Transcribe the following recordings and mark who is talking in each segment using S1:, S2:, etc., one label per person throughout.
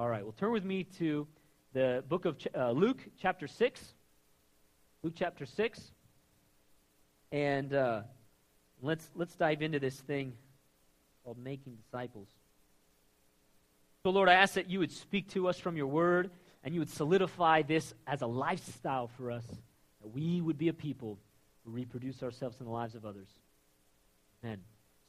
S1: All right, well, turn with me to the book of uh, Luke, chapter 6. Luke chapter 6. And uh, let's, let's dive into this thing called making disciples. So, Lord, I ask that you would speak to us from your word and you would solidify this as a lifestyle for us, that we would be a people who reproduce ourselves in the lives of others. Amen.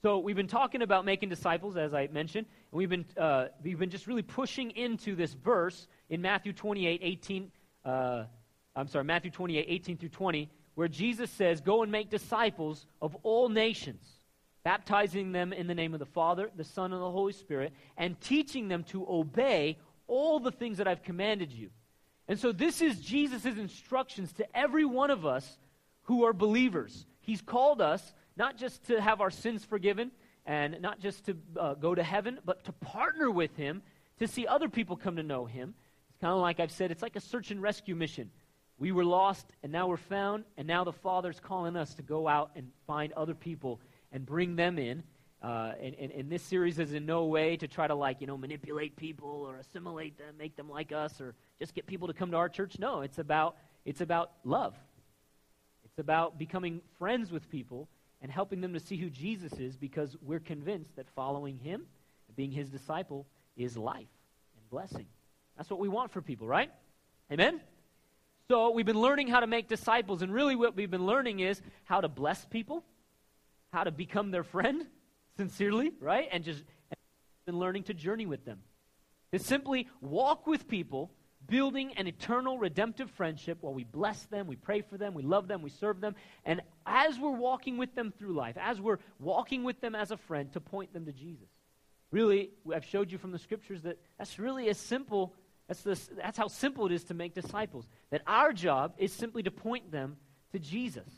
S1: So we've been talking about making disciples, as I mentioned, and we've been uh, we've been just really pushing into this verse in Matthew 28, 18. Uh, I'm sorry, Matthew 28, 18 through 20, where Jesus says, "Go and make disciples of all nations, baptizing them in the name of the Father, the Son, and the Holy Spirit, and teaching them to obey all the things that I've commanded you." And so this is Jesus' instructions to every one of us who are believers. He's called us not just to have our sins forgiven and not just to uh, go to heaven, but to partner with Him to see other people come to know Him. It's kind of like I've said, it's like a search and rescue mission. We were lost, and now we're found, and now the Father's calling us to go out and find other people and bring them in. Uh, and, and, and, this series is in no way to try to, like, you know, manipulate people or assimilate them, make them like us, or just get people to come to our church. No, it's about, it's about love. It's about becoming friends with people and helping them to see who Jesus is because we're convinced that following him, being his disciple, is life and blessing. That's what we want for people, right? Amen? So we've been learning how to make disciples, and really what we've been learning is how to bless people, how to become their friend sincerely, right? And just and been learning to journey with them. To simply walk with people building an eternal redemptive friendship while we bless them, we pray for them, we love them, we serve them. And as we're walking with them through life, as we're walking with them as a friend, to point them to Jesus. Really, I've showed you from the scriptures that that's really as simple. That's, that's how simple it is to make disciples. That our job is simply to point them to Jesus.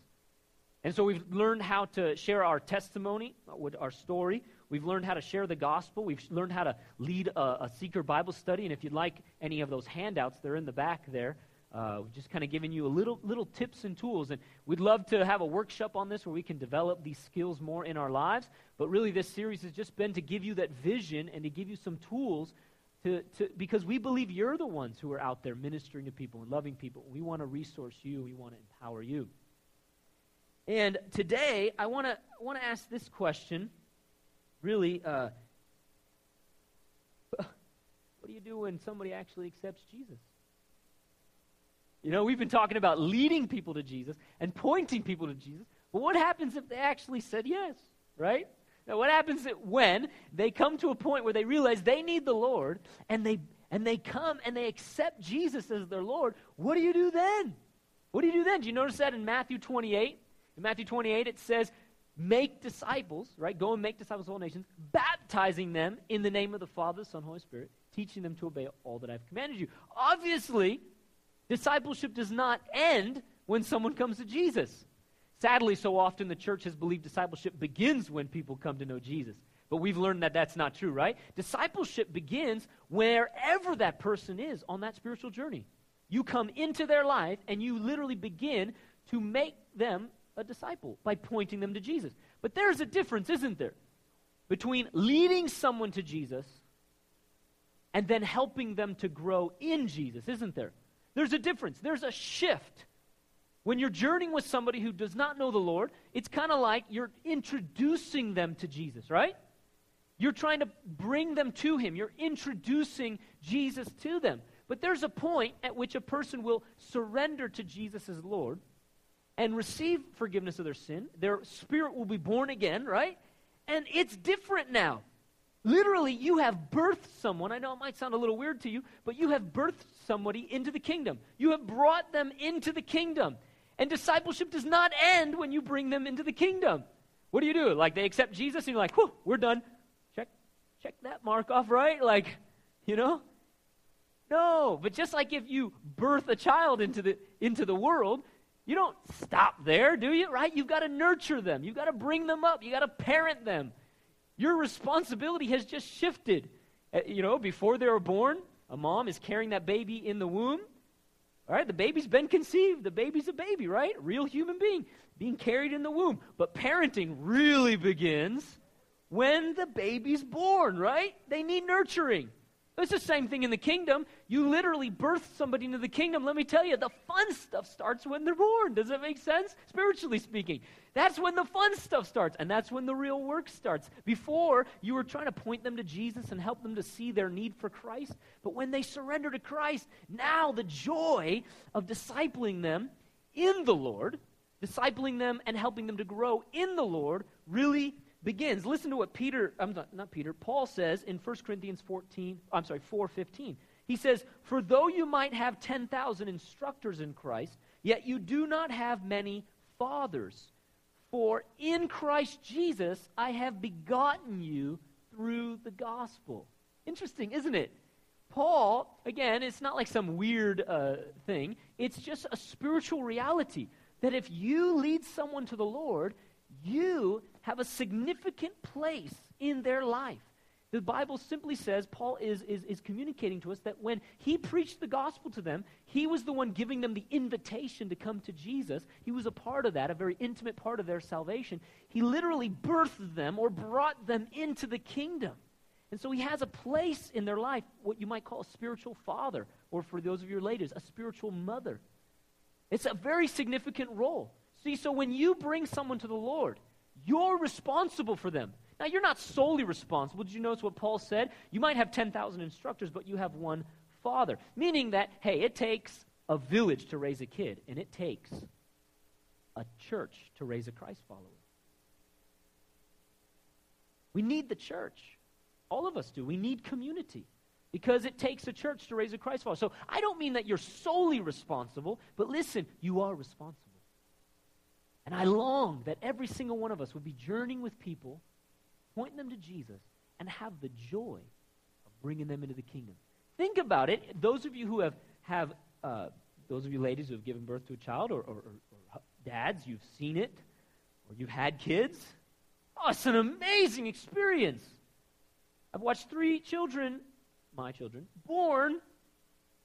S1: And so we've learned how to share our testimony, our story. We've learned how to share the gospel. We've learned how to lead a, a seeker Bible study. And if you'd like any of those handouts, they're in the back there. Uh, we've just kind of giving you a little little tips and tools. And we'd love to have a workshop on this where we can develop these skills more in our lives. But really, this series has just been to give you that vision and to give you some tools to, to, because we believe you're the ones who are out there ministering to people and loving people. We want to resource you. We want to empower you. And today, I want to want to ask this question. Really, uh, what do you do when somebody actually accepts Jesus? You know, we've been talking about leading people to Jesus and pointing people to Jesus. But what happens if they actually said yes, right? Now, what happens when they come to a point where they realize they need the Lord and they and they come and they accept Jesus as their Lord? What do you do then? What do you do then? Do you notice that in Matthew 28? In Matthew 28, it says, Make disciples, right? Go and make disciples of all nations, baptizing them in the name of the Father, Son, Holy Spirit, teaching them to obey all that I've commanded you. Obviously, discipleship does not end when someone comes to Jesus. Sadly, so often the church has believed discipleship begins when people come to know Jesus. But we've learned that that's not true, right? Discipleship begins wherever that person is on that spiritual journey. You come into their life and you literally begin to make them a disciple by pointing them to Jesus. But there's a difference, isn't there? Between leading someone to Jesus and then helping them to grow in Jesus, isn't there? There's a difference. There's a shift. When you're journeying with somebody who does not know the Lord, it's kind of like you're introducing them to Jesus, right? You're trying to bring them to Him. You're introducing Jesus to them. But there's a point at which a person will surrender to Jesus as Lord and receive forgiveness of their sin. Their spirit will be born again, right? And it's different now. Literally, you have birthed someone. I know it might sound a little weird to you, but you have birthed somebody into the kingdom. You have brought them into the kingdom. And discipleship does not end when you bring them into the kingdom. What do you do? Like they accept Jesus and you're like, whew, we're done. Check, check that mark off, right? Like, you know? No, but just like if you birth a child into the into the world, you don't stop there, do you? Right? You've got to nurture them. You've got to bring them up. You've got to parent them. Your responsibility has just shifted. Uh, you know, before they were born, a mom is carrying that baby in the womb. All right, the baby's been conceived. The baby's a baby, right? Real human being being carried in the womb. But parenting really begins when the baby's born, right? They need nurturing. It's the same thing in the kingdom. You literally birth somebody into the kingdom. Let me tell you, the fun stuff starts when they're born. Does that make sense? Spiritually speaking. That's when the fun stuff starts, and that's when the real work starts. Before, you were trying to point them to Jesus and help them to see their need for Christ. But when they surrender to Christ, now the joy of discipling them in the Lord, discipling them and helping them to grow in the Lord, really begins. Listen to what Peter, I'm not, not Peter, Paul says in 1 Corinthians 14, I'm sorry, 4:15. He says, "For though you might have 10,000 instructors in Christ, yet you do not have many fathers. For in Christ Jesus I have begotten you through the gospel." Interesting, isn't it? Paul, again, it's not like some weird uh, thing. It's just a spiritual reality that if you lead someone to the Lord, you have a significant place in their life. The Bible simply says, Paul is, is, is communicating to us that when he preached the gospel to them, he was the one giving them the invitation to come to Jesus. He was a part of that, a very intimate part of their salvation. He literally birthed them or brought them into the kingdom. And so he has a place in their life, what you might call a spiritual father, or for those of your ladies, a spiritual mother. It's a very significant role. See, so when you bring someone to the Lord, you're responsible for them. Now, you're not solely responsible. Did you notice what Paul said? You might have 10,000 instructors, but you have one father. Meaning that, hey, it takes a village to raise a kid, and it takes a church to raise a Christ follower. We need the church. All of us do. We need community because it takes a church to raise a Christ follower. So I don't mean that you're solely responsible, but listen, you are responsible. And I long that every single one of us would be journeying with people, pointing them to Jesus, and have the joy of bringing them into the kingdom. Think about it. Those of you who have, have uh, those of you ladies who have given birth to a child, or, or, or, or dads, you've seen it, or you've had kids. Oh, it's an amazing experience. I've watched three children, my children, born.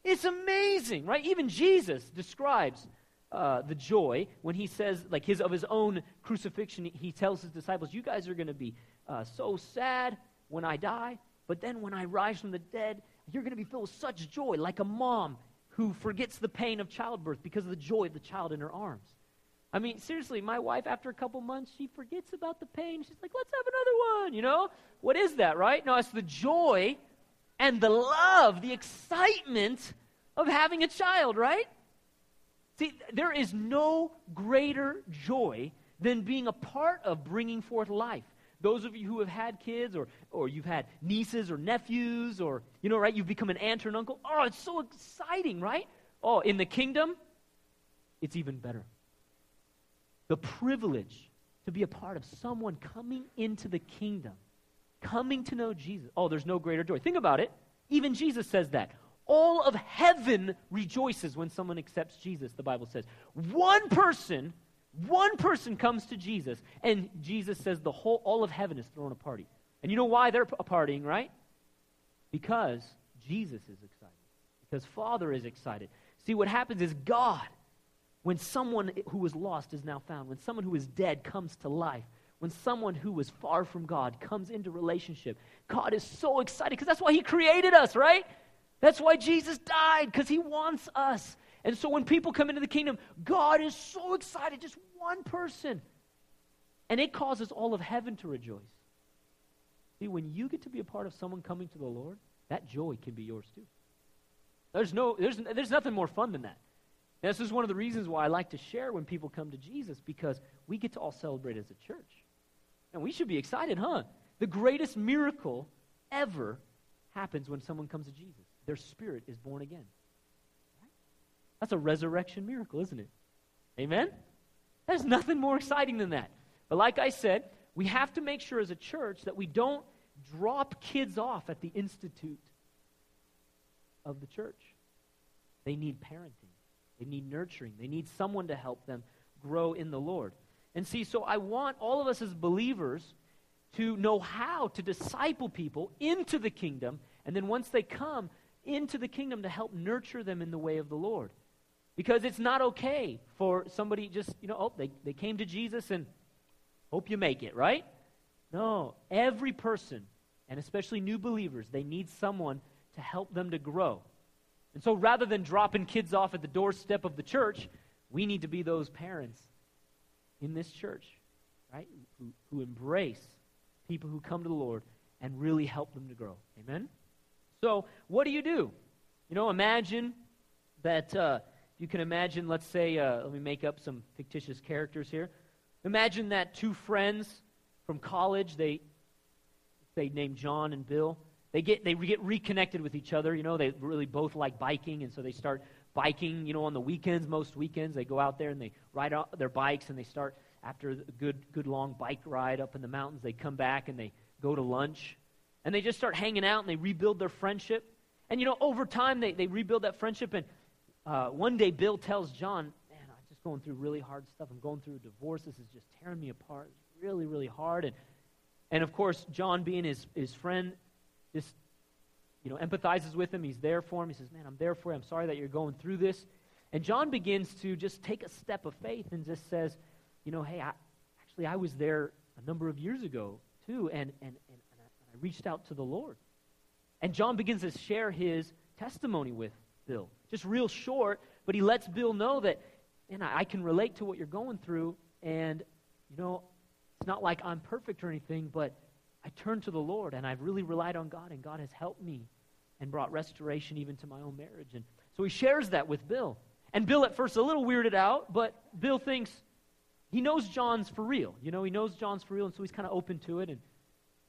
S1: It's amazing, right? Even Jesus describes uh, the joy when he says, like his of his own crucifixion, he tells his disciples, "You guys are going to be uh, so sad when I die, but then when I rise from the dead, you're going to be filled with such joy, like a mom who forgets the pain of childbirth because of the joy of the child in her arms." I mean, seriously, my wife, after a couple months, she forgets about the pain. She's like, let's have another one, you know? What is that, right? No, it's the joy and the love, the excitement of having a child, right? See, there is no greater joy than being a part of bringing forth life. Those of you who have had kids or, or you've had nieces or nephews or, you know, right, you've become an aunt or an uncle. Oh, it's so exciting, right? Oh, in the kingdom, it's even better. The privilege to be a part of someone coming into the kingdom, coming to know Jesus. Oh, there's no greater joy. Think about it. Even Jesus says that. All of heaven rejoices when someone accepts Jesus, the Bible says. One person, one person comes to Jesus, and Jesus says the whole, all of heaven is throwing a party. And you know why they're partying, right? Because Jesus is excited. Because Father is excited. See, what happens is God, when someone who was lost is now found, when someone who is dead comes to life, when someone who was far from God comes into relationship, God is so excited because that's why He created us, right? That's why Jesus died, because he wants us. And so when people come into the kingdom, God is so excited, just one person. And it causes all of heaven to rejoice. See, when you get to be a part of someone coming to the Lord, that joy can be yours too. There's, no, there's, there's nothing more fun than that. And this is one of the reasons why I like to share when people come to Jesus, because we get to all celebrate as a church. And we should be excited, huh? The greatest miracle ever happens when someone comes to Jesus their spirit is born again. That's a resurrection miracle, isn't it? Amen? There's nothing more exciting than that. But like I said, we have to make sure as a church that we don't drop kids off at the institute of the church. They need parenting, they need nurturing, they need someone to help them grow in the Lord. And see, so I want all of us as believers to know how to disciple people into the kingdom. And then once they come, into the kingdom to help nurture them in the way of the Lord. Because it's not okay for somebody just, you know, oh, they, they came to Jesus and hope you make it, right? No, every person, and especially new believers, they need someone to help them to grow. And so rather than dropping kids off at the doorstep of the church, we need to be those parents in this church, right? Who, who embrace people who come to the Lord and really help them to grow. Amen? So, what do you do? You know, imagine that uh, you can imagine, let's say, uh, let me make up some fictitious characters here. Imagine that two friends from college, they, they named John and Bill, they get, they get reconnected with each other. You know, they really both like biking, and so they start biking, you know, on the weekends, most weekends. They go out there and they ride their bikes, and they start, after a good, good long bike ride up in the mountains, they come back and they go to lunch. And they just start hanging out and they rebuild their friendship. And, you know, over time, they, they rebuild that friendship. And uh, one day, Bill tells John, Man, I'm just going through really hard stuff. I'm going through a divorce. This is just tearing me apart. It's really, really hard. And, and of course, John, being his, his friend, just you know, empathizes with him. He's there for him. He says, Man, I'm there for you. I'm sorry that you're going through this. And John begins to just take a step of faith and just says, You know, hey, I, actually, I was there a number of years ago, too, and, and, and, reached out to the Lord. And John begins to share his testimony with Bill. Just real short, but he lets Bill know that, and I, I can relate to what you're going through, and, you know, it's not like I'm perfect or anything, but I turned to the Lord and I've really relied on God, and God has helped me and brought restoration even to my own marriage. And so he shares that with Bill. And Bill at first a little weirded out, but Bill thinks he knows John's for real. You know, he knows John's for real, and so he's kind of open to it. And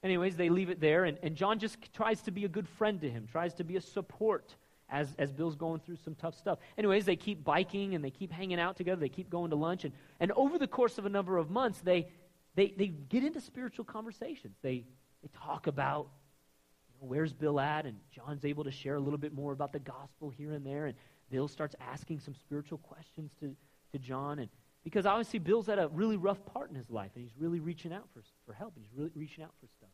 S1: anyways, they leave it there, and, and John just tries to be a good friend to him, tries to be a support as, as Bill's going through some tough stuff. Anyways, they keep biking and they keep hanging out together, they keep going to lunch, and, and over the course of a number of months, they they, they get into spiritual conversations. They, they talk about you know, where's Bill at, and John's able to share a little bit more about the gospel here and there, and Bill starts asking some spiritual questions to, to John. And because obviously Bill's at a really rough part in his life, and he's really reaching out for, for help, he's really reaching out for stuff.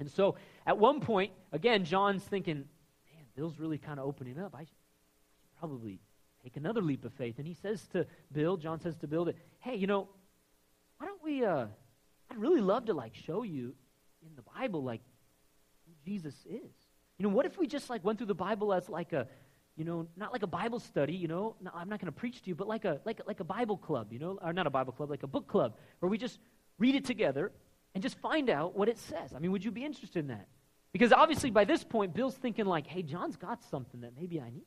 S1: And so at one point, again, John's thinking, man, Bill's really kind of opening up. I should, I should probably take another leap of faith. And he says to Bill, John says to Bill that, hey, you know, why don't we, uh, I'd really love to, like, show you in the Bible, like, who Jesus is. You know, what if we just, like, went through the Bible as, like, a, you know, not like a Bible study, you know, no, I'm not going to preach to you, but like a, like, like a Bible club, you know, or not a Bible club, like a book club, where we just read it together and just find out what it says. I mean, would you be interested in that? Because obviously by this point, Bill's thinking like, hey, John's got something that maybe I need.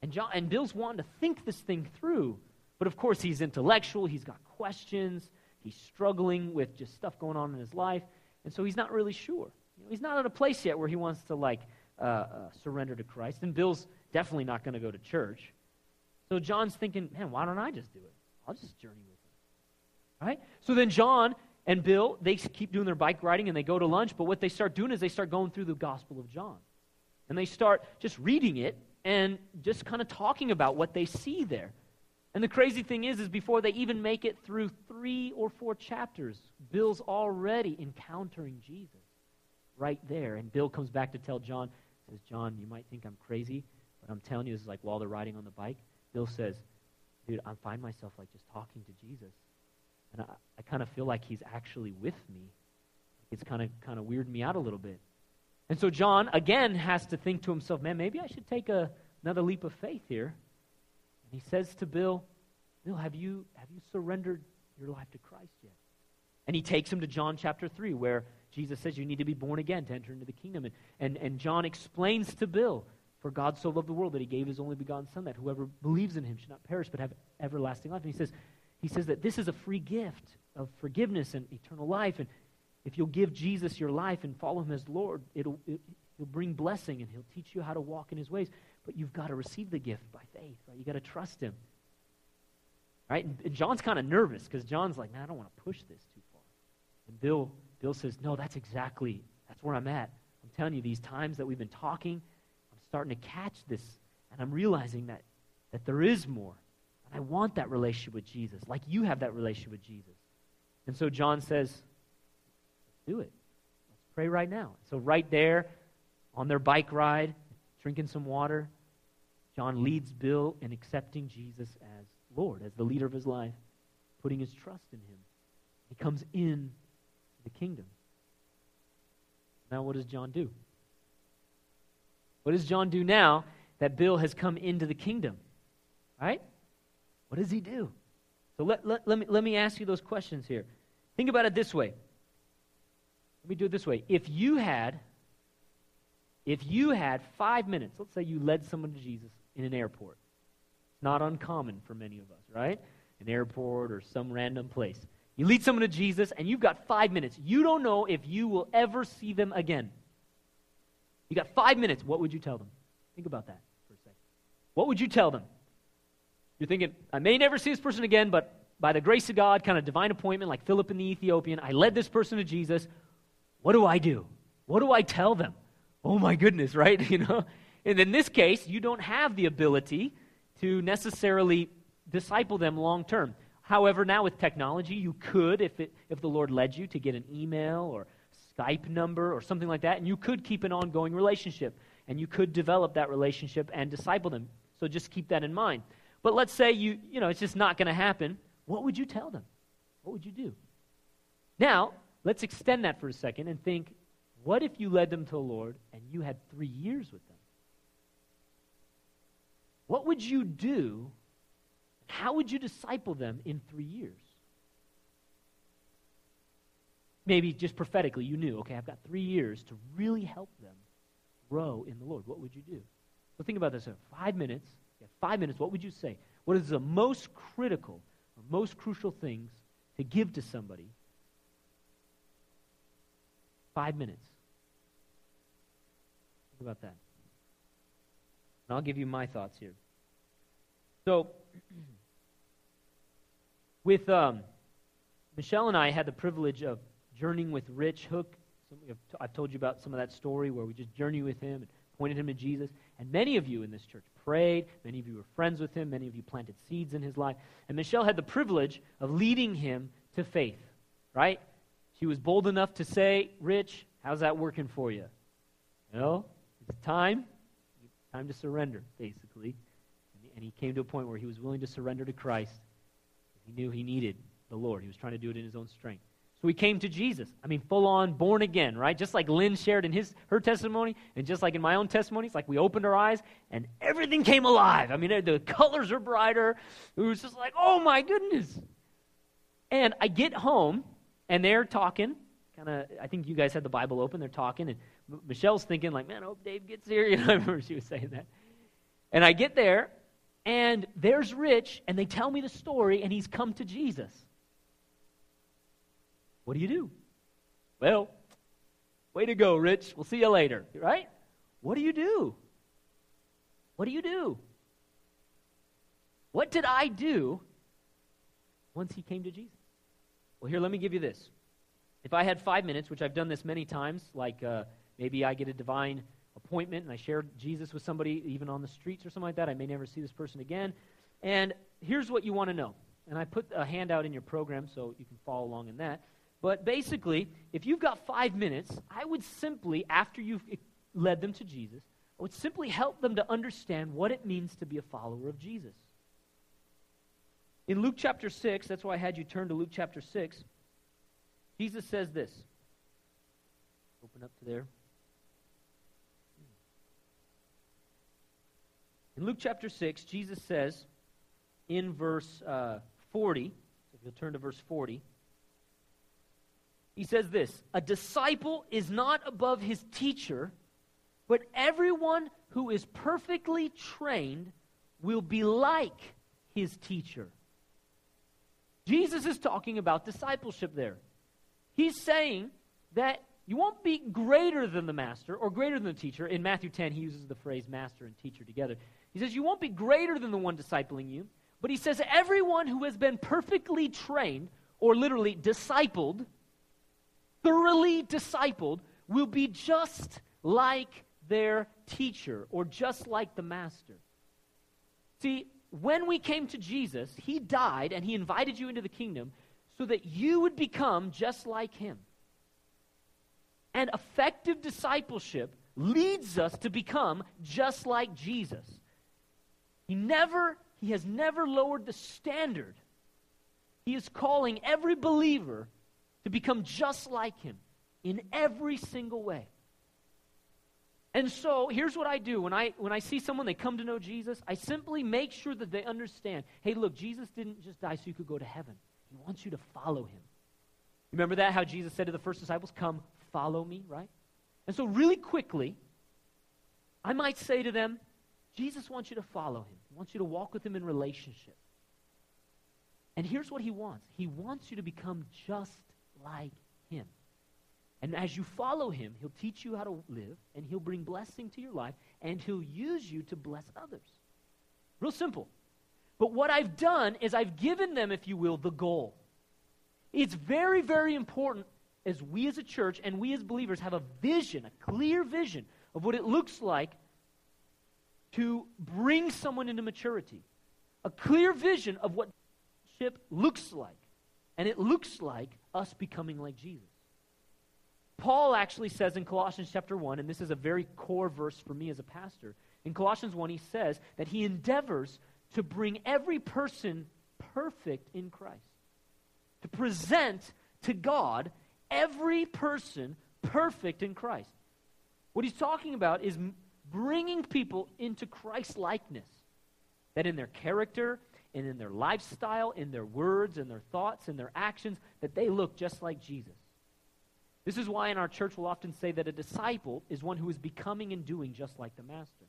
S1: And, John, and Bill's wanting to think this thing through. But of course, he's intellectual, he's got questions, he's struggling with just stuff going on in his life, and so he's not really sure. You know, he's not at a place yet where he wants to like uh, uh, surrender to Christ, and Bill's definitely not going to go to church. So John's thinking, man, why don't I just do it? I'll just journey with him. Right? So then John and Bill, they keep doing their bike riding and they go to lunch, but what they start doing is they start going through the Gospel of John. And they start just reading it and just kind of talking about what they see there. And the crazy thing is, is before they even make it through three or four chapters, Bill's already encountering Jesus right there. And Bill comes back to tell John, says, John, you might think I'm crazy, but I'm telling you, this is like while they're riding on the bike. Bill says, dude, I find myself like just talking to Jesus. And I, I kind of feel like he's actually with me. It's kind of kind of weirded me out a little bit. And so John, again, has to think to himself, man, maybe I should take a, another leap of faith here And he says to Bill, Bill, have you, have you surrendered your life to Christ yet? And he takes him to John chapter 3, where Jesus says you need to be born again to enter into the kingdom. And, and, and John explains to Bill, For God so loved the world that he gave his only begotten Son, that whoever believes in him should not perish but have everlasting life. And he says, he says that this is a free gift of forgiveness and eternal life. And if you'll give Jesus your life and follow him as Lord, it'll, it, he'll bring blessing and he'll teach you how to walk in his ways. But you've got to receive the gift by faith, right? You've got to trust him. Right? And, and John's kind of nervous because John's like, man, I don't want to push this too far. And Bill, Bill says, no, that's exactly, that's where I'm at. I'm telling you, these times that we've been talking, I'm starting to catch this, and I'm realizing that, that there is more. And I want that relationship with Jesus, like you have that relationship with Jesus. And so John says, do it. Let's pray right now. So right there on their bike ride, drinking some water, John leads Bill in accepting Jesus as Lord, as the leader of his life, putting his trust in him. He comes in the kingdom. Now, what does John do? What does John do now that Bill has come into the kingdom? Right? What does he do? So let, let, let, me, let me ask you those questions here. Think about it this way. Let me do it this way. If you had, if you had five minutes, let's say you led someone to Jesus in an airport. It's not uncommon for many of us, right? An airport or some random place. You lead someone to Jesus and you've got five minutes. You don't know if you will ever see them again. You got five minutes. What would you tell them? Think about that for a second. What would you tell them? You're thinking, I may never see this person again, but by the grace of God, kind of divine appointment, like Philip and the Ethiopian, I led this person to Jesus. What do I do? What do I tell them? Oh my goodness, right? You know? And in this case, you don't have the ability to necessarily disciple them long term. However, now with technology, you could, if, it, if the Lord led you, to get an email or Skype number or something like that, and you could keep an ongoing relationship. And you could develop that relationship and disciple them. So just keep that in mind. But let's say you, you know, it's just not going to happen. What would you tell them? What would you do? Now, let's extend that for a second and think what if you led them to the Lord and you had three years with them? What would you do? How would you disciple them in three years? Maybe just prophetically, you knew, okay, I've got three years to really help them grow in the Lord. What would you do? So think about this. Five minutes. Five minutes. What would you say? What is the most critical or most crucial things to give to somebody? Five minutes. Think about that. And I'll give you my thoughts here. So, with um, Michelle and I had the privilege of journeying with Rich Hook. I've told you about some of that story where we just journeyed with him and pointed him to Jesus. And many of you in this church prayed. Many of you were friends with him. Many of you planted seeds in his life. And Michelle had the privilege of leading him to faith, right? She was bold enough to say, Rich, how's that working for you? You know, it's time. Time to surrender, basically. And he came to a point where he was willing to surrender to Christ. He knew he needed the Lord. He was trying to do it in his own strength. So he came to Jesus. I mean, full on born again, right? Just like Lynn shared in his her testimony, and just like in my own testimony, it's like we opened our eyes and everything came alive. I mean, the colors are brighter. It was just like, oh my goodness. And I get home and they're talking. Kind of, I think you guys had the Bible open. They're talking, and Michelle's thinking like, man, I hope Dave gets here. You know, I remember she was saying that. And I get there, and there's Rich, and they tell me the story, and he's come to Jesus. What do you do? Well, way to go, Rich. We'll see you later, right? What do you do? What do you do? What did I do once he came to Jesus? Well, here, let me give you this. If I had five minutes, which I've done this many times, like uh, maybe I get a divine appointment and I shared Jesus with somebody, even on the streets or something like that, I may never see this person again. And here's what you want to know. And I put a handout in your program so you can follow along in that. But basically, if you've got five minutes, I would simply, after you've led them to Jesus, I would simply help them to understand what it means to be a follower of Jesus. In Luke chapter 6, that's why I had you turn to Luke chapter 6, Jesus says this. Open up to there. In Luke chapter 6, Jesus says in verse uh, 40, so if you'll turn to verse 40, he says this A disciple is not above his teacher, but everyone who is perfectly trained will be like his teacher. Jesus is talking about discipleship there. He's saying that you won't be greater than the master or greater than the teacher. In Matthew 10, he uses the phrase master and teacher together. He says, You won't be greater than the one discipling you, but he says, Everyone who has been perfectly trained, or literally discipled, thoroughly discipled will be just like their teacher or just like the master. See, when we came to Jesus, he died and he invited you into the kingdom so that you would become just like him. And effective discipleship leads us to become just like Jesus. He never he has never lowered the standard. He is calling every believer to become just like him in every single way. And so here's what I do when I when I see someone they come to know Jesus, I simply make sure that they understand, hey, look, Jesus didn't just die so you could go to heaven. He wants you to follow him. Remember that how Jesus said to the first disciples, "Come, follow me," right? And so really quickly, I might say to them, Jesus wants you to follow him. He wants you to walk with him in relationship. And here's what he wants. He wants you to become just like him. And as you follow him, he'll teach you how to live, and he'll bring blessing to your life, and he'll use you to bless others. Real simple. But what I've done is I've given them, if you will, the goal. It's very, very important as we as a church and we as believers have a vision, a clear vision of what it looks like to bring someone into maturity. A clear vision of what ship looks like. And it looks like us becoming like Jesus. Paul actually says in Colossians chapter 1, and this is a very core verse for me as a pastor. In Colossians 1, he says that he endeavors to bring every person perfect in Christ, to present to God every person perfect in Christ. What he's talking about is bringing people into Christ likeness, that in their character and in their lifestyle, in their words, in their thoughts, in their actions, that they look just like Jesus. This is why in our church we'll often say that a disciple is one who is becoming and doing just like the master.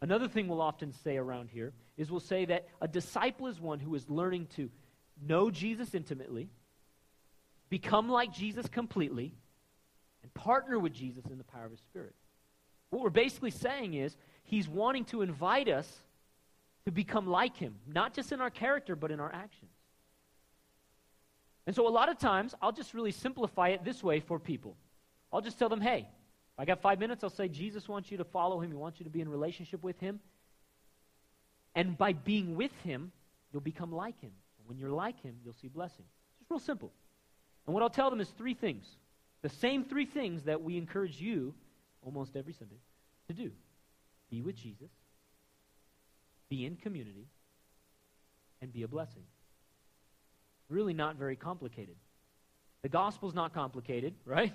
S1: Another thing we'll often say around here is we'll say that a disciple is one who is learning to know Jesus intimately, become like Jesus completely, and partner with Jesus in the power of his Spirit. What we're basically saying is he's wanting to invite us to become like him, not just in our character, but in our actions. And so a lot of times, I'll just really simplify it this way for people. I'll just tell them, hey, I got five minutes, I'll say, Jesus wants you to follow him. He wants you to be in relationship with him. And by being with him, you'll become like him. When you're like him, you'll see blessing. It's just real simple. And what I'll tell them is three things. The same three things that we encourage you almost every Sunday to do. Be with Jesus, be in community, and be a blessing really not very complicated. The gospel's not complicated, right?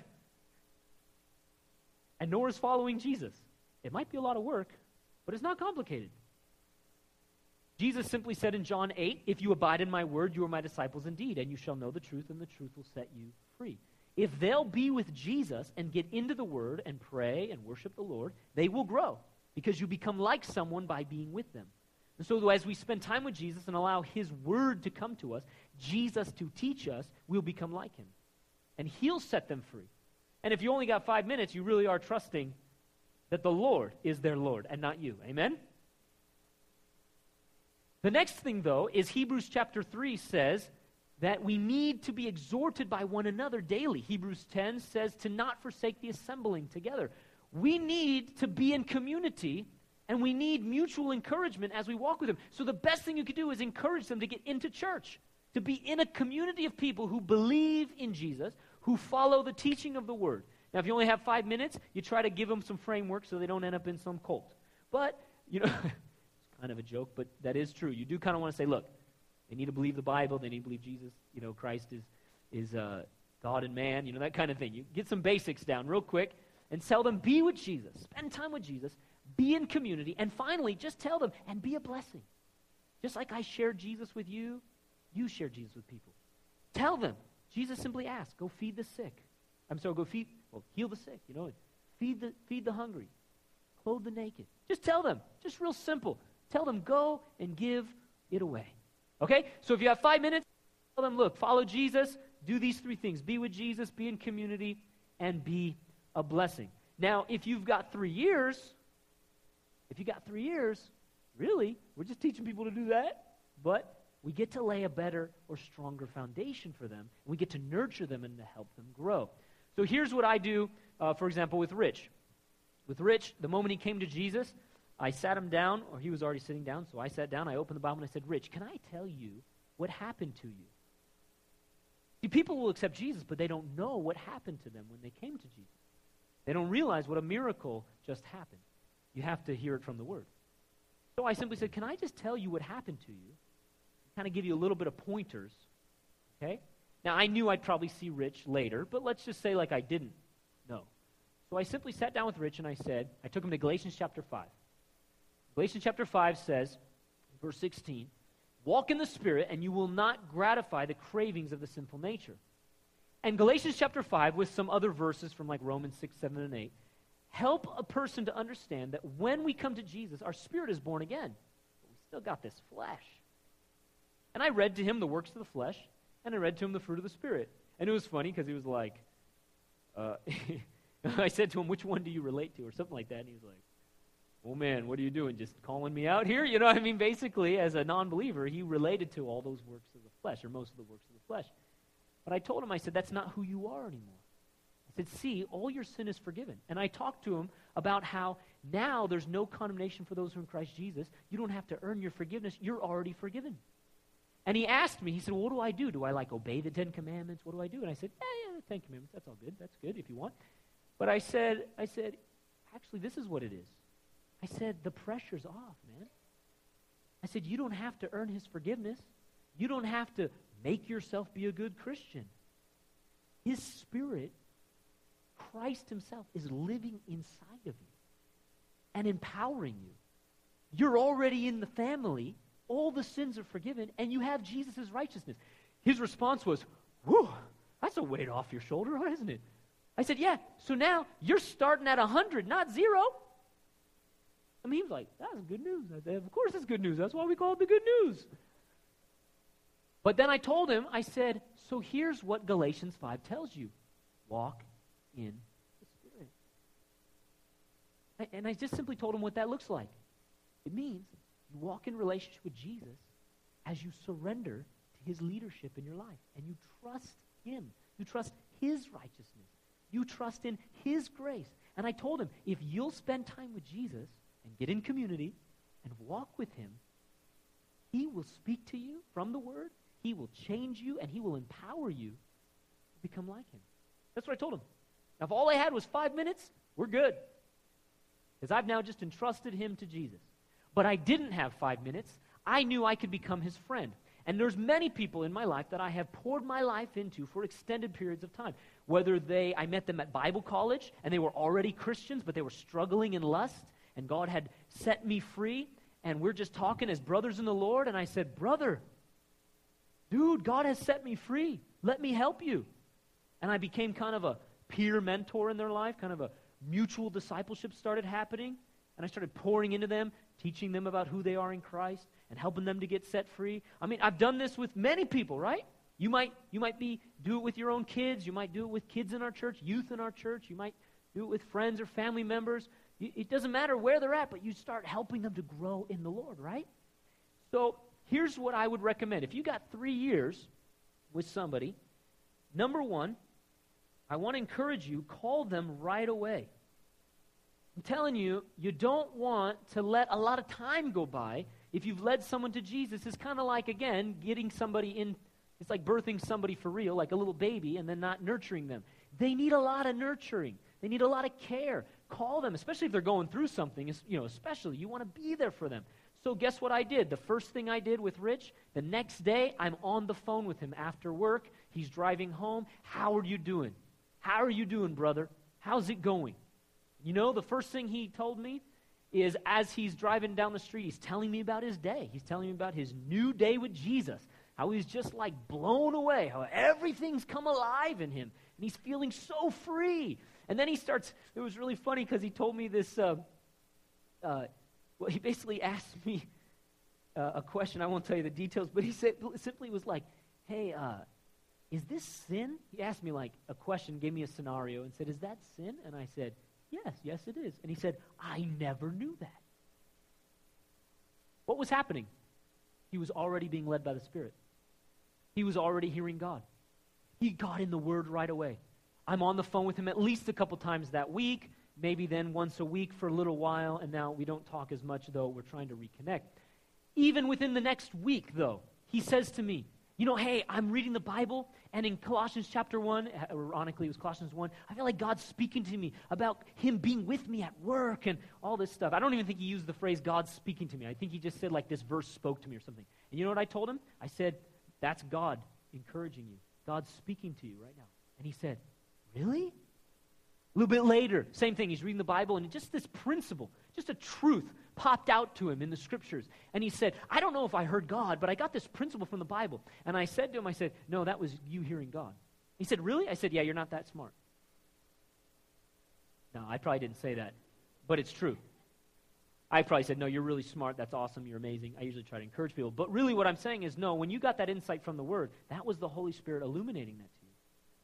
S1: And nor is following Jesus. It might be a lot of work, but it's not complicated. Jesus simply said in John 8, If you abide in my word, you are my disciples indeed, and you shall know the truth, and the truth will set you free. If they'll be with Jesus and get into the word and pray and worship the Lord, they will grow because you become like someone by being with them. And so, as we spend time with Jesus and allow His Word to come to us, Jesus to teach us, we'll become like Him. And He'll set them free. And if you only got five minutes, you really are trusting that the Lord is their Lord and not you. Amen? The next thing, though, is Hebrews chapter 3 says that we need to be exhorted by one another daily. Hebrews 10 says to not forsake the assembling together. We need to be in community and we need mutual encouragement as we walk with them. So the best thing you could do is encourage them to get into church, to be in a community of people who believe in Jesus, who follow the teaching of the Word. Now, if you only have five minutes, you try to give them some framework so they don't end up in some cult. But, you know, kind of a joke, but that is true. You do kind of want to say, look, they need to believe the Bible, they need to believe Jesus, you know, Christ is, is uh, God and man, you know, that kind of thing. You get some basics down real quick and tell them, be with Jesus, spend time with Jesus, be in community, and finally, just tell them and be a blessing. Just like I shared Jesus with you, you share Jesus with people. Tell them. Jesus simply asked, go feed the sick. I'm sorry, go feed, well, heal the sick, you know, feed the, feed the hungry, clothe the naked. Just tell them. Just real simple. Tell them, go and give it away. Okay? So if you have five minutes, tell them, look, follow Jesus, do these three things be with Jesus, be in community, and be a blessing. Now, if you've got three years, if you got three years, really, we're just teaching people to do that. But we get to lay a better or stronger foundation for them. We get to nurture them and to help them grow. So here's what I do, uh, for example, with Rich. With Rich, the moment he came to Jesus, I sat him down, or he was already sitting down, so I sat down, I opened the Bible, and I said, Rich, can I tell you what happened to you? See, people will accept Jesus, but they don't know what happened to them when they came to Jesus. They don't realize what a miracle just happened. You have to hear it from the Word. So I simply said, Can I just tell you what happened to you? Kind of give you a little bit of pointers. Okay? Now, I knew I'd probably see Rich later, but let's just say like I didn't know. So I simply sat down with Rich and I said, I took him to Galatians chapter 5. Galatians chapter 5 says, verse 16, Walk in the Spirit, and you will not gratify the cravings of the sinful nature. And Galatians chapter 5, with some other verses from like Romans 6, 7, and 8, help a person to understand that when we come to Jesus, our spirit is born again. But we still got this flesh. And I read to him the works of the flesh, and I read to him the fruit of the Spirit. And it was funny because he was like, uh, I said to him, which one do you relate to, or something like that. And he was like, oh man, what are you doing? Just calling me out here? You know I mean? Basically, as a non believer, he related to all those works of the flesh, or most of the works of the flesh. But I told him, I said, that's not who you are anymore. I said, see, all your sin is forgiven. And I talked to him about how now there's no condemnation for those who are in Christ Jesus. You don't have to earn your forgiveness, you're already forgiven. And he asked me, he said, well, What do I do? Do I like obey the Ten Commandments? What do I do? And I said, Yeah, yeah, Ten Commandments. That's all good. That's good if you want. But I said, I said, Actually, this is what it is. I said, The pressure's off, man. I said, You don't have to earn his forgiveness. You don't have to make yourself be a good Christian. His spirit, Christ himself, is living inside of you and empowering you. You're already in the family all the sins are forgiven, and you have Jesus' righteousness. His response was, Whew, that's a weight off your shoulder, isn't it? I said, Yeah, so now you're starting at 100, not zero. I mean, he was like, That's good news. Said, Of course it's good news. That's why we call it the good news. But then I told him, I said, So here's what Galatians 5 tells you walk in the Spirit. And I just simply told him what that looks like. It means you walk in relationship with Jesus as you surrender to his leadership in your life and you trust him. You trust his righteousness. You trust in his grace. And I told him, if you'll spend time with Jesus and get in community and walk with him, he will speak to you from the word, he will change you, and he will empower you to become like him. That's what I told him. Now, if all I had was five minutes, we're good. Because I've now just entrusted him to Jesus but I didn't have five minutes. I knew I could become his friend. And there's many people in my life that I have poured my life into for extended periods of time. Whether they, I met them at Bible college and they were already Christians, but they were struggling in lust, and God had set me free, and we're just talking as brothers in the Lord, and I said, Brother, dude, God has set me free. Let me help you. And I became kind of a peer mentor in their life, kind of a mutual discipleship started happening. And I started pouring into them, teaching them about who they are in Christ and helping them to get set free. I mean, I've done this with many people, right? You might you might be do it with your own kids, you might do it with kids in our church, youth in our church, you might do it with friends or family members. It doesn't matter where they're at, but you start helping them to grow in the Lord, right? So, here's what I would recommend. If you got 3 years with somebody, number 1, I want to encourage you call them right away. I'm telling you, you don't want to let a lot of time go by. If you've led someone to Jesus, it's kind of like, again, getting somebody in, it's like birthing somebody for real, like a little baby, and then not nurturing them. They need a lot of nurturing. They need a lot of care. Call them, especially if they're going through something, you know, especially. You want to be there for them. So guess what I did? The first thing I did with Rich, the next day, I'm on the phone with him after work. He's driving home. How are you doing? How are you doing, brother? How's it going? You know, the first thing he told me is as he's driving down the street, he's telling me about his day. He's telling me about his new day with Jesus, how he's just like blown away, how everything's come alive in him, and he's feeling so free. And then he starts, it was really funny because he told me this, uh, uh, well, he basically asked me uh, a question. I won't tell you the details, but he said, simply was like, hey, uh, is this sin? He asked me like a question, gave me a scenario, and said, is that sin? And I said, Yes, yes, it is. And he said, I never knew that. What was happening? He was already being led by the Spirit. He was already hearing God. He got in the Word right away. I'm on the phone with him at least a couple times that week, maybe then once a week for a little while, and now we don't talk as much, though we're trying to reconnect. Even within the next week, though, he says to me, you know, hey, I'm reading the Bible, and in Colossians chapter 1, ironically, it was Colossians 1, I feel like God's speaking to me about Him being with me at work and all this stuff. I don't even think he used the phrase God's speaking to me. I think he just said, like, this verse spoke to me or something. And you know what I told him? I said, that's God encouraging you. God's speaking to you right now. And he said, Really? A little bit later, same thing. He's reading the Bible, and just this principle, just a truth popped out to him in the scriptures. And he said, I don't know if I heard God, but I got this principle from the Bible. And I said to him, I said, No, that was you hearing God. He said, Really? I said, Yeah, you're not that smart. No, I probably didn't say that, but it's true. I probably said, No, you're really smart. That's awesome. You're amazing. I usually try to encourage people. But really, what I'm saying is, no, when you got that insight from the Word, that was the Holy Spirit illuminating that to you.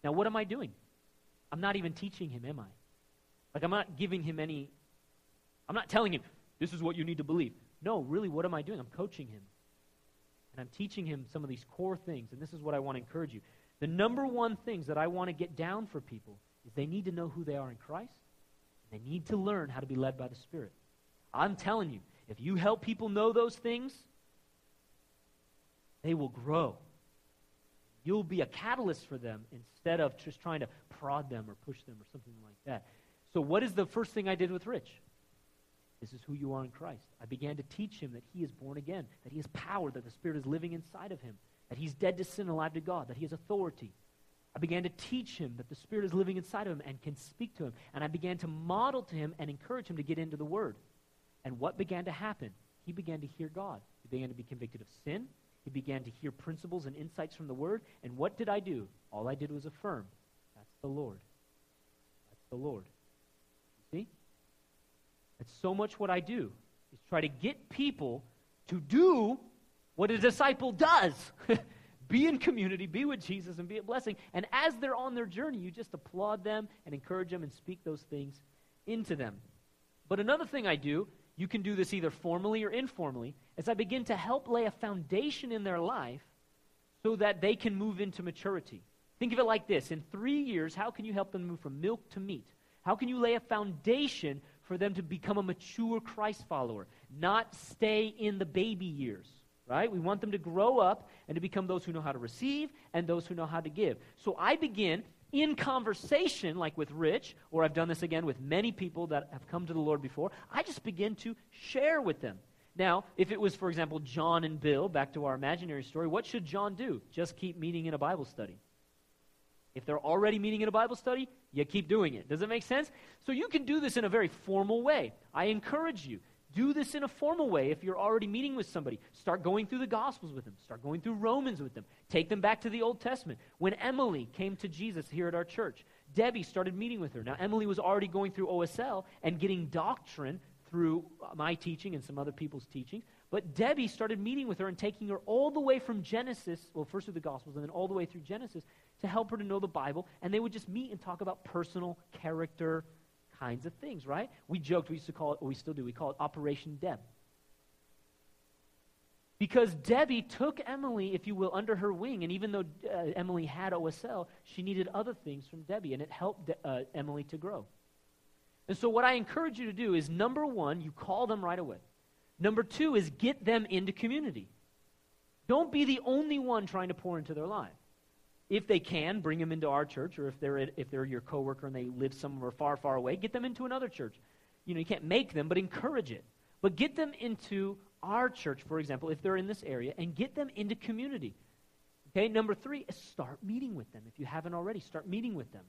S1: Now, what am I doing? I'm not even teaching him, am I? Like, I'm not giving him any, I'm not telling him, this is what you need to believe. No, really, what am I doing? I'm coaching him. And I'm teaching him some of these core things. And this is what I want to encourage you. The number one things that I want to get down for people is they need to know who they are in Christ. They need to learn how to be led by the Spirit. I'm telling you, if you help people know those things, they will grow. You'll be a catalyst for them instead of just trying to prod them or push them or something like that. So, what is the first thing I did with Rich? This is who you are in Christ. I began to teach him that he is born again, that he has power, that the Spirit is living inside of him, that he's dead to sin, alive to God, that he has authority. I began to teach him that the Spirit is living inside of him and can speak to him. And I began to model to him and encourage him to get into the Word. And what began to happen? He began to hear God. He began to be convicted of sin. He began to hear principles and insights from the Word. And what did I do? All I did was affirm that's the Lord. That's the Lord. You see? That's so much what I do, is try to get people to do what a disciple does. be in community, be with Jesus, and be a blessing. And as they're on their journey, you just applaud them and encourage them and speak those things into them. But another thing I do you can do this either formally or informally, as I begin to help lay a foundation in their life so that they can move into maturity. Think of it like this In three years, how can you help them move from milk to meat? How can you lay a foundation for them to become a mature Christ follower, not stay in the baby years? Right? We want them to grow up and to become those who know how to receive and those who know how to give. So I begin in conversation, like with Rich, or I've done this again with many people that have come to the Lord before, I just begin to share with them. Now, if it was, for example, John and Bill, back to our imaginary story, what should John do? Just keep meeting in a Bible study. If they're already meeting in a Bible study, you keep doing it. Does it make sense? So you can do this in a very formal way. I encourage you. Do this in a formal way if you're already meeting with somebody. Start going through the Gospels with them. Start going through Romans with them. Take them back to the Old Testament. When Emily came to Jesus here at our church, Debbie started meeting with her. Now, Emily was already going through OSL and getting doctrine through my teaching and some other people's teaching. But Debbie started meeting with her and taking her all the way from Genesis, well, first through the Gospels and then all the way through Genesis to help her to know the Bible. And they would just meet and talk about personal character kinds of things, right? We joked, we used to call it, we still do, we call it Operation Deb. Because Debbie took Emily, if you will, under her wing, and even though uh, Emily had OSL, she needed other things from Debbie, and it helped De- uh, Emily to grow. And so, what I encourage you to do is number one, you call them right away. Number two is get them into community. Don't be the only one trying to pour into their life. If they can, bring them into our church, or if they're, if they're your coworker and they live somewhere far, far away, get them into another church. You know, you can't make them, but encourage it. But get them into our church, for example, if they're in this area, and get them into community. Okay, number three is start meeting with them. If you haven't already, start meeting with them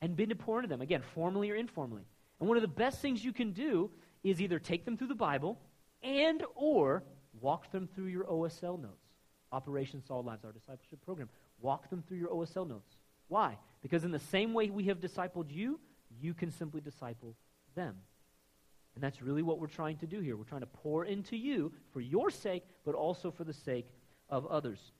S1: and begin to pour into them, again, formally or informally. And one of the best things you can do is either take them through the Bible and or walk them through your OSL notes. Operation Salt Lives, our discipleship program. Walk them through your OSL notes. Why? Because in the same way we have discipled you, you can simply disciple them. And that's really what we're trying to do here. We're trying to pour into you for your sake, but also for the sake of others.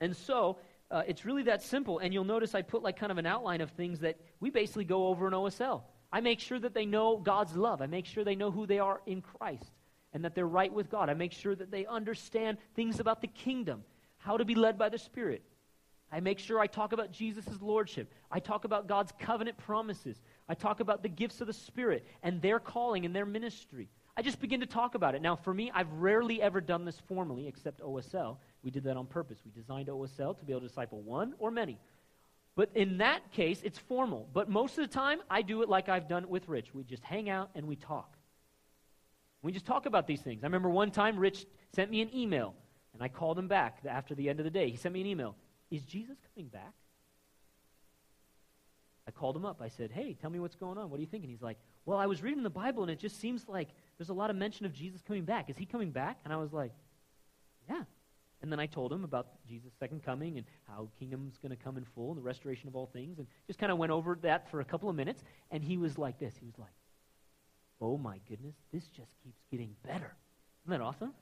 S1: And so, uh, it's really that simple. And you'll notice I put like kind of an outline of things that we basically go over in OSL. I make sure that they know God's love. I make sure they know who they are in Christ and that they're right with God. I make sure that they understand things about the kingdom, how to be led by the Spirit, I make sure I talk about Jesus' lordship. I talk about God's covenant promises. I talk about the gifts of the Spirit and their calling and their ministry. I just begin to talk about it. Now, for me, I've rarely ever done this formally except OSL. We did that on purpose. We designed OSL to be able to disciple one or many. But in that case, it's formal. But most of the time, I do it like I've done it with Rich. We just hang out and we talk. We just talk about these things. I remember one time Rich sent me an email, and I called him back after the end of the day. He sent me an email. Is Jesus coming back? I called him up. I said, Hey, tell me what's going on. What do you think? And he's like, Well, I was reading the Bible, and it just seems like there's a lot of mention of Jesus coming back. Is he coming back? And I was like, Yeah. And then I told him about Jesus' second coming and how kingdom's going to come in full and the restoration of all things, and just kind of went over that for a couple of minutes. And he was like this. He was like, Oh my goodness, this just keeps getting better. Isn't that awesome?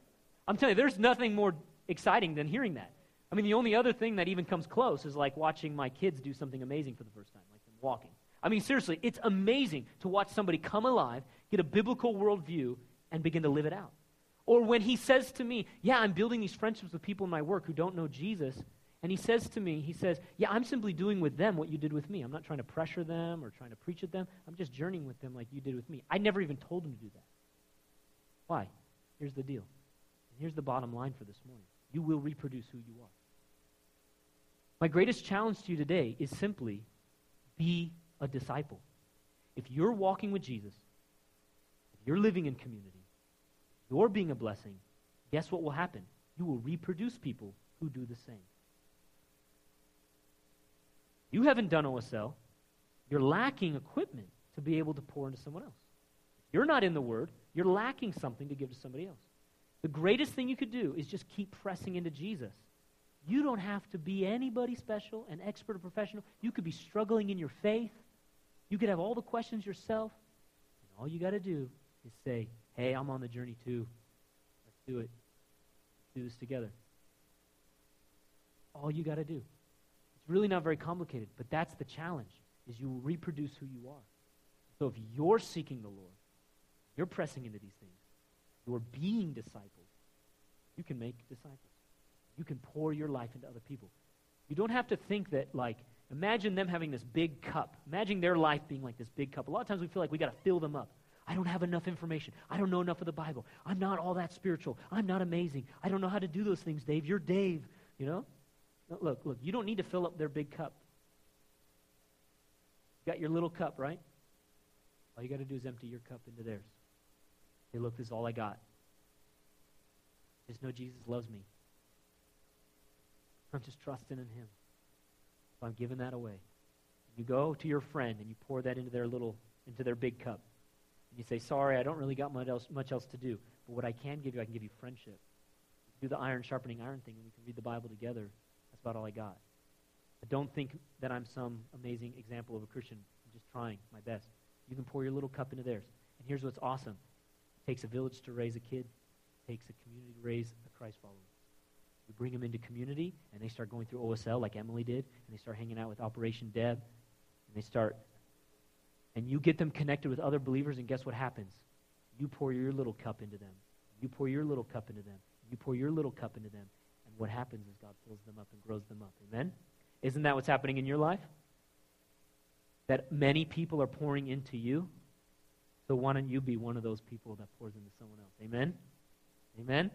S1: I'm telling you, there's nothing more exciting than hearing that. I mean, the only other thing that even comes close is like watching my kids do something amazing for the first time, like them walking. I mean, seriously, it's amazing to watch somebody come alive, get a biblical worldview, and begin to live it out. Or when he says to me, Yeah, I'm building these friendships with people in my work who don't know Jesus. And he says to me, He says, Yeah, I'm simply doing with them what you did with me. I'm not trying to pressure them or trying to preach at them. I'm just journeying with them like you did with me. I never even told him to do that. Why? Here's the deal. And here's the bottom line for this morning you will reproduce who you are. My greatest challenge to you today is simply be a disciple. If you're walking with Jesus, if you're living in community, you're being a blessing, guess what will happen? You will reproduce people who do the same. You haven't done OSL. You're lacking equipment to be able to pour into someone else. You're not in the Word. You're lacking something to give to somebody else. The greatest thing you could do is just keep pressing into Jesus. You don't have to be anybody special, an expert or professional. You could be struggling in your faith. You could have all the questions yourself. And all you got to do is say, hey, I'm on the journey too. Let's do it. Let's do this together. All you got to do. It's really not very complicated, but that's the challenge, is you reproduce who you are. So if you're seeking the Lord, you're pressing into these things, you're being discipled, you can make disciples. You can pour your life into other people. You don't have to think that, like, imagine them having this big cup. Imagine their life being like this big cup. A lot of times we feel like we got to fill them up. I don't have enough information. I don't know enough of the Bible. I'm not all that spiritual. I'm not amazing. I don't know how to do those things, Dave. You're Dave, you know? Look, look, you don't need to fill up their big cup. You got your little cup, right? All you got to do is empty your cup into theirs. Hey, look, this is all I got. Just know Jesus loves me. I'm just trusting in him. So I'm giving that away. You go to your friend and you pour that into their little, into their big cup. And you say, sorry, I don't really got much else, much else to do. But what I can give you, I can give you friendship. Do the iron sharpening iron thing, and we can read the Bible together. That's about all I got. But don't think that I'm some amazing example of a Christian. I'm just trying my best. You can pour your little cup into theirs. And here's what's awesome. It takes a village to raise a kid. It takes a community to raise a Christ follower. We bring them into community, and they start going through OSL like Emily did, and they start hanging out with Operation Deb, and they start, and you get them connected with other believers, and guess what happens? You pour your little cup into them. You pour your little cup into them. You pour your little cup into them. And what happens is God fills them up and grows them up. Amen? Isn't that what's happening in your life? That many people are pouring into you. So why don't you be one of those people that pours into someone else? Amen? Amen?